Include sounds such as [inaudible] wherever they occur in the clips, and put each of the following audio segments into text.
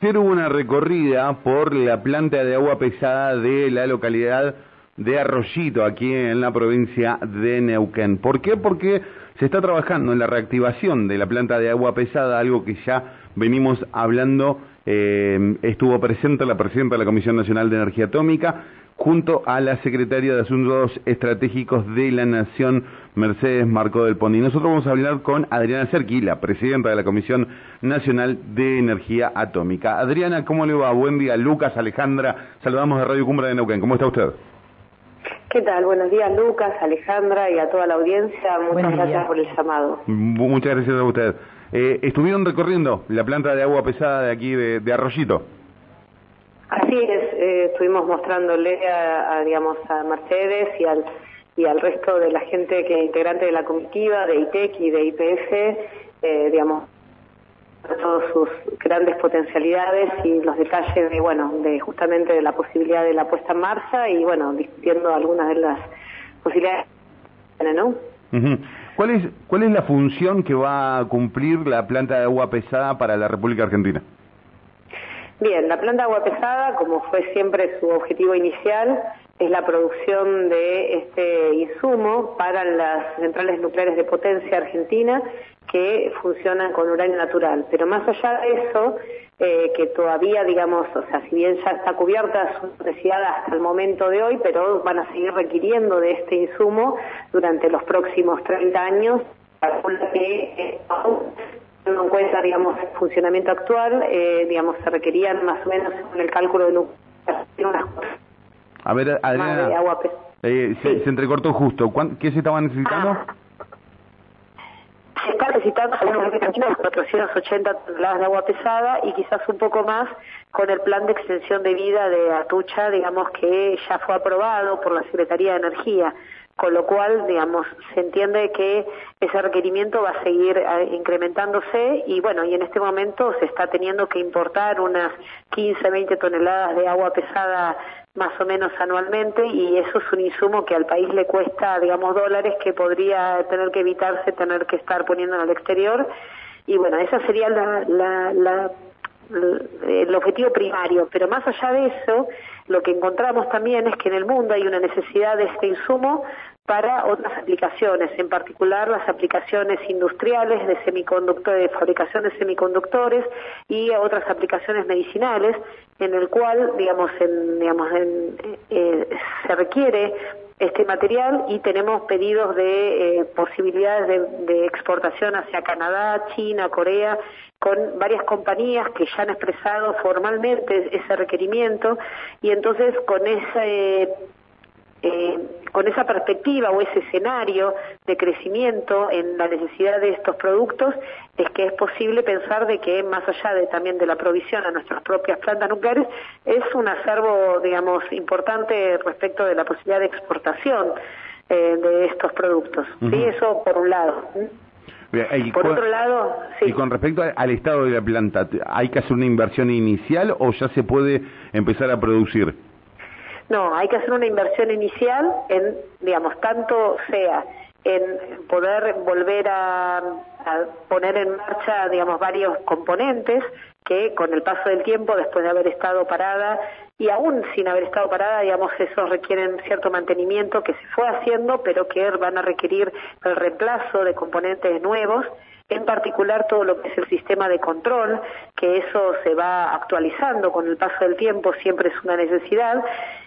Hubo una recorrida por la planta de agua pesada de la localidad de Arroyito, aquí en la provincia de Neuquén. ¿Por qué? Porque se está trabajando en la reactivación de la planta de agua pesada, algo que ya venimos hablando, eh, estuvo presente la presidenta de la Comisión Nacional de Energía Atómica, junto a la secretaria de Asuntos Estratégicos de la Nación, Mercedes Marco del Pondi. Nosotros vamos a hablar con Adriana Cerqui, la presidenta de la Comisión Nacional de Energía Atómica. Adriana, ¿cómo le va? Buen día. Lucas, Alejandra, saludamos de Radio Cumbra de Neuquén. ¿Cómo está usted? ¿Qué tal? Buenos días, Lucas, Alejandra y a toda la audiencia. Muchas gracias por el llamado. Muchas gracias a usted. Eh, estuvieron recorriendo la planta de agua pesada de aquí de Arroyito. Así es, eh, estuvimos mostrándole a, digamos, a Mercedes y al, y al resto de la gente que es integrante de la comitiva, de ITEC y de IPF, eh, digamos, todas sus grandes potencialidades y los detalles de, bueno, de justamente de la posibilidad de la puesta en marcha y, bueno, discutiendo algunas de las posibilidades, ¿no? ¿Cuál es, ¿Cuál es la función que va a cumplir la planta de agua pesada para la República Argentina? Bien, la planta agua pesada, como fue siempre su objetivo inicial, es la producción de este insumo para las centrales nucleares de potencia argentina que funcionan con uranio natural. Pero más allá de eso, eh, que todavía, digamos, o sea, si bien ya está cubierta su necesidad hasta el momento de hoy, pero van a seguir requiriendo de este insumo durante los próximos 30 años, que eh, teniendo en cuenta, digamos, el funcionamiento actual, eh, digamos, se requerían más o menos en el cálculo de unas A ver, Adriana, eh, se, entrecortó justo. ¿Qué se estaba necesitando? Ah. Se está necesitando algunos 480 toneladas de agua pesada y quizás un poco más con el plan de extensión de vida de Atucha, digamos que ya fue aprobado por la Secretaría de Energía con lo cual, digamos, se entiende que ese requerimiento va a seguir eh, incrementándose y bueno, y en este momento se está teniendo que importar unas 15, 20 toneladas de agua pesada más o menos anualmente y eso es un insumo que al país le cuesta, digamos, dólares que podría tener que evitarse tener que estar poniendo en el exterior. Y bueno, esa sería la, la, la el objetivo primario, pero más allá de eso, lo que encontramos también es que en el mundo hay una necesidad de este insumo para otras aplicaciones, en particular las aplicaciones industriales de semiconductores, de fabricación de semiconductores y otras aplicaciones medicinales, en el cual, digamos, en, digamos, eh, se requiere este material y tenemos pedidos de eh, posibilidades de, de, exportación hacia Canadá, China, Corea, con varias compañías que ya han expresado formalmente ese requerimiento. Y entonces con ese eh, con esa perspectiva o ese escenario de crecimiento en la necesidad de estos productos es que es posible pensar de que más allá de también de la provisión a nuestras propias plantas nucleares es un acervo digamos importante respecto de la posibilidad de exportación eh, de estos productos sí eso por un lado y por otro lado sí. y con respecto al estado de la planta hay que hacer una inversión inicial o ya se puede empezar a producir no, hay que hacer una inversión inicial en, digamos, tanto sea en poder volver a, poner en marcha, digamos, varios componentes que con el paso del tiempo, después de haber estado parada y aún sin haber estado parada, digamos, esos requieren cierto mantenimiento que se fue haciendo, pero que van a requerir el reemplazo de componentes nuevos en particular todo lo que es el sistema de control, que eso se va actualizando con el paso del tiempo, siempre es una necesidad,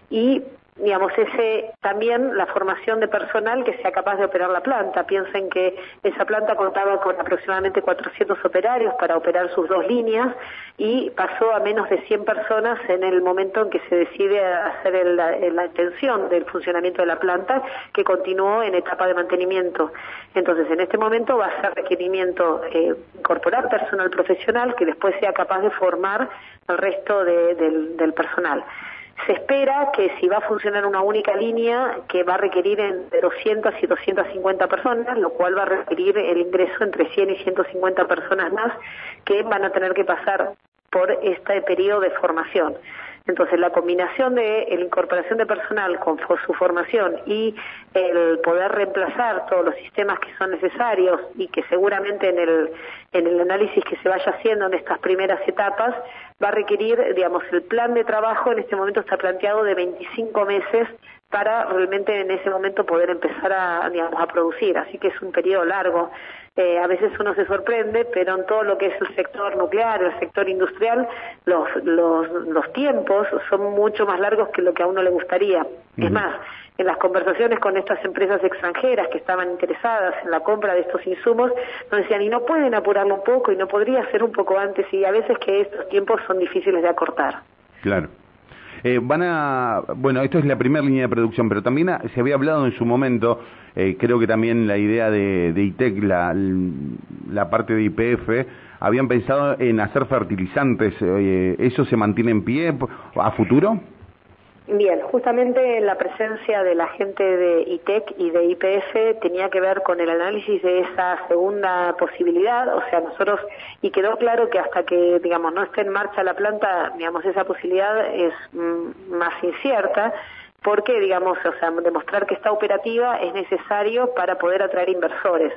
y digamos, ese también la formación de personal que sea capaz de operar la planta. Piensen que esa planta contaba con aproximadamente 400 operarios para operar sus dos líneas y pasó a menos de 100 personas en el momento en que se decide hacer la extensión del funcionamiento de la planta, que continuó en etapa de mantenimiento. Entonces, en este momento va a ser requerimiento eh, incorporar personal profesional que después sea capaz de formar al resto del personal. Se espera que si va a funcionar una única línea, que va a requerir entre 200 y 250 personas, lo cual va a requerir el ingreso entre 100 y 150 personas más que van a tener que pasar por este periodo de formación. Entonces, la combinación de la incorporación de personal con su formación y el poder reemplazar todos los sistemas que son necesarios y que seguramente en el, en el análisis que se vaya haciendo en estas primeras etapas va a requerir, digamos, el plan de trabajo en este momento está planteado de 25 meses para realmente en ese momento poder empezar a, digamos, a producir. Así que es un periodo largo. Eh, a veces uno se sorprende, pero en todo lo que es el sector nuclear, el sector industrial, los, los, los tiempos son mucho más largos que lo que a uno le gustaría. Es más, en las conversaciones con estas empresas extranjeras que estaban interesadas en la compra de estos insumos, nos decían, y no pueden apurarlo un poco, y no podría ser un poco antes, y a veces que estos tiempos son difíciles de acortar. Claro. Eh, van a, bueno, esto es la primera línea de producción, pero también se había hablado en su momento, eh, creo que también la idea de, de ITEC, la, la parte de IPF, habían pensado en hacer fertilizantes. Eh, ¿Eso se mantiene en pie a futuro? Bien, justamente la presencia de la gente de ITEC y de IPF tenía que ver con el análisis de esa segunda posibilidad, o sea, nosotros, y quedó claro que hasta que, digamos, no esté en marcha la planta, digamos, esa posibilidad es mm, más incierta, porque, digamos, o sea, demostrar que está operativa es necesario para poder atraer inversores.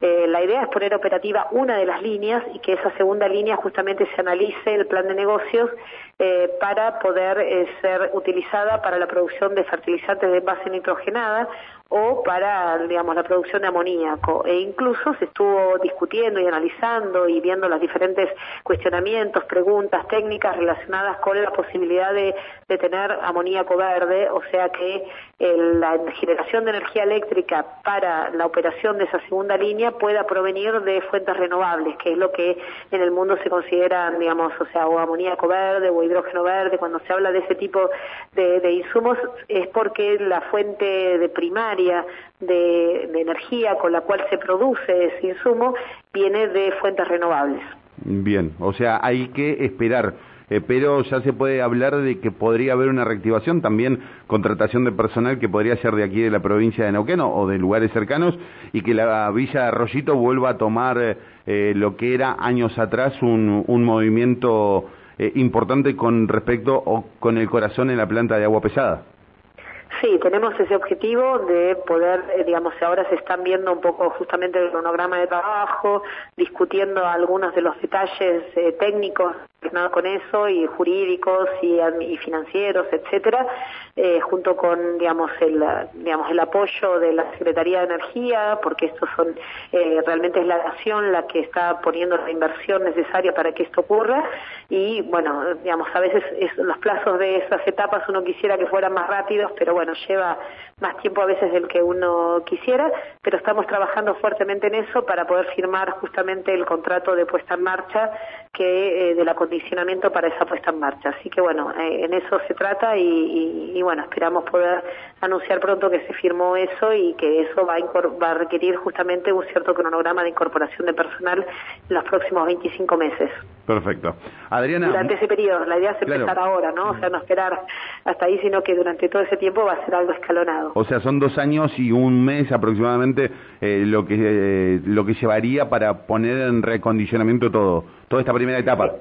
Eh, la idea es poner operativa una de las líneas y que esa segunda línea justamente se analice el plan de negocios eh, para poder eh, ser utilizada para la producción de fertilizantes de base nitrogenada o para, digamos, la producción de amoníaco. E incluso se estuvo discutiendo y analizando y viendo los diferentes cuestionamientos, preguntas técnicas relacionadas con la posibilidad de, tener amoníaco verde, o sea que la generación de energía eléctrica para la operación de esa segunda línea pueda provenir de fuentes renovables, que es lo que en el mundo se considera, digamos, o sea, o amoníaco verde o hidrógeno verde. Cuando se habla de ese tipo de, de insumos es porque la fuente de primaria de, de energía con la cual se produce ese insumo viene de fuentes renovables. Bien, o sea, hay que esperar eh, pero ya se puede hablar de que podría haber una reactivación, también contratación de personal que podría ser de aquí de la provincia de Neuquén o de lugares cercanos y que la Villa Arroyito vuelva a tomar eh, lo que era años atrás un movimiento eh, importante con respecto o con el corazón en la planta de agua pesada. Sí, tenemos ese objetivo de poder, eh, digamos, ahora se están viendo un poco justamente el cronograma de trabajo, discutiendo algunos de los detalles eh, técnicos con eso y jurídicos y, financieros, etcétera, eh, junto con, digamos, el, digamos, el apoyo de la Secretaría de Energía, porque esto son, eh, realmente es la nación la que está poniendo la inversión necesaria para que esto ocurra. Y, bueno, digamos, a veces es, los plazos de esas etapas uno quisiera que fueran más rápidos, pero bueno, lleva más tiempo a veces del que uno quisiera, pero estamos trabajando fuertemente en eso para poder firmar justamente el contrato de puesta en marcha que eh, del acondicionamiento para esa puesta en marcha. Así que bueno, eh, en eso se trata y, y, bueno, esperamos poder anunciar pronto que se firmó eso y que eso va a, va a requerir justamente un cierto cronograma de incorporación de personal en los próximos 25 meses. Perfecto. Adriana. Durante ese periodo, la idea es empezar ahora, ¿no? O sea, no esperar hasta ahí, sino que durante todo ese tiempo va a ser algo escalonado. O sea, son dos años y un mes aproximadamente eh, lo que eh, lo que llevaría para poner en recondicionamiento todo, toda esta primera etapa.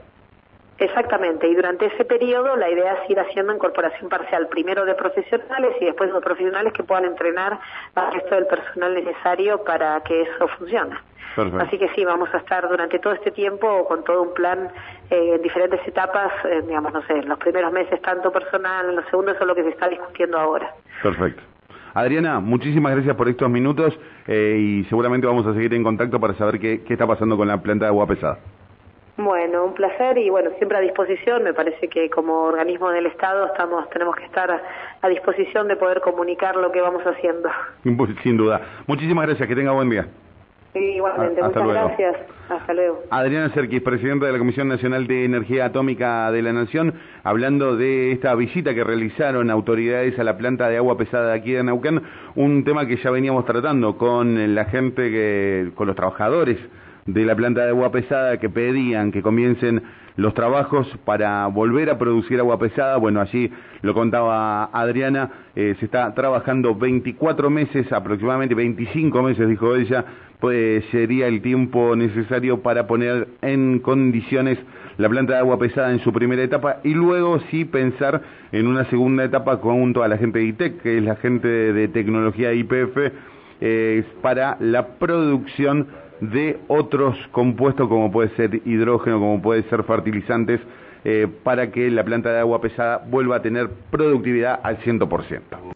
Exactamente, y durante ese periodo la idea es ir haciendo incorporación parcial, primero de profesionales y después de profesionales que puedan entrenar al resto del personal necesario para que eso funcione. Así que sí, vamos a estar durante todo este tiempo con todo un plan eh, en diferentes etapas, eh, digamos, no sé, en los primeros meses tanto personal, en los segundos es lo que se está discutiendo ahora. Perfecto. Adriana, muchísimas gracias por estos minutos eh, y seguramente vamos a seguir en contacto para saber qué, qué está pasando con la planta de agua pesada. Bueno, un placer y bueno, siempre a disposición. Me parece que como organismo del Estado estamos, tenemos que estar a disposición de poder comunicar lo que vamos haciendo. [laughs] Sin duda. Muchísimas gracias. Que tenga buen día. Sí, igualmente. Muchas gracias. Hasta luego. Adriana Serquis, presidenta de la Comisión Nacional de Energía Atómica de la Nación, hablando de esta visita que realizaron autoridades a la planta de agua pesada de aquí de Neuquén, un tema que ya veníamos tratando con la gente, que, con los trabajadores de la planta de agua pesada que pedían que comiencen los trabajos para volver a producir agua pesada. Bueno, allí lo contaba Adriana, eh, se está trabajando 24 meses, aproximadamente 25 meses, dijo ella, pues sería el tiempo necesario para poner en condiciones la planta de agua pesada en su primera etapa y luego sí pensar en una segunda etapa junto a la gente de ITEC, que es la gente de tecnología IPF, eh, para la producción de otros compuestos como puede ser hidrógeno, como puede ser fertilizantes para que la planta de agua pesada vuelva a tener productividad al 100%.